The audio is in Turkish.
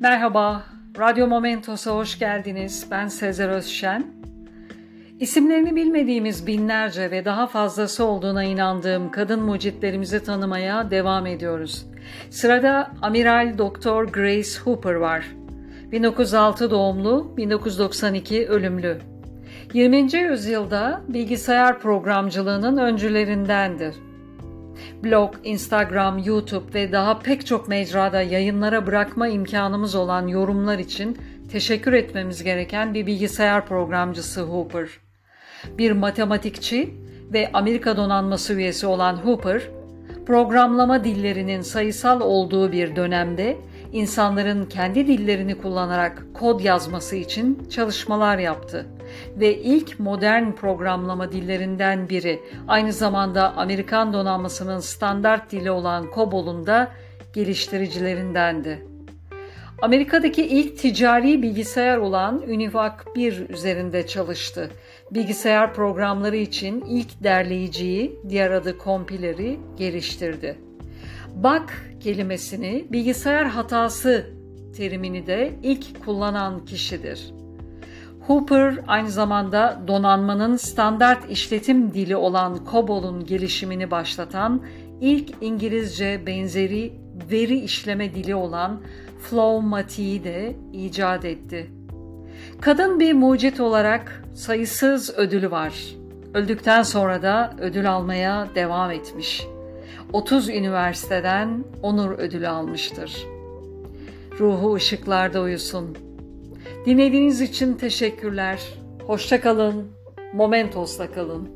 Merhaba, Radyo Momentos'a hoş geldiniz. Ben Sezer Özşen. İsimlerini bilmediğimiz binlerce ve daha fazlası olduğuna inandığım kadın mucitlerimizi tanımaya devam ediyoruz. Sırada Amiral Doktor Grace Hooper var. 1906 doğumlu, 1992 ölümlü. 20. yüzyılda bilgisayar programcılığının öncülerindendir. Blog, Instagram, YouTube ve daha pek çok mecrada yayınlara bırakma imkanımız olan yorumlar için teşekkür etmemiz gereken bir bilgisayar programcısı Hooper. Bir matematikçi ve Amerika donanması üyesi olan Hooper, programlama dillerinin sayısal olduğu bir dönemde insanların kendi dillerini kullanarak kod yazması için çalışmalar yaptı ve ilk modern programlama dillerinden biri aynı zamanda Amerikan donanmasının standart dili olan COBOL'un da geliştiricilerindendi. Amerika'daki ilk ticari bilgisayar olan Univac 1 üzerinde çalıştı. Bilgisayar programları için ilk derleyiciyi, diğer adı kompileri geliştirdi. Bug kelimesini bilgisayar hatası terimini de ilk kullanan kişidir. Hooper aynı zamanda donanmanın standart işletim dili olan COBOL'un gelişimini başlatan ilk İngilizce benzeri veri işleme dili olan Flowmatic'i de icat etti. Kadın bir mucit olarak sayısız ödülü var. Öldükten sonra da ödül almaya devam etmiş. 30 üniversiteden onur ödülü almıştır. Ruhu ışıklarda uyusun. Dinlediğiniz için teşekkürler. Hoşça kalın. Momentos'la kalın.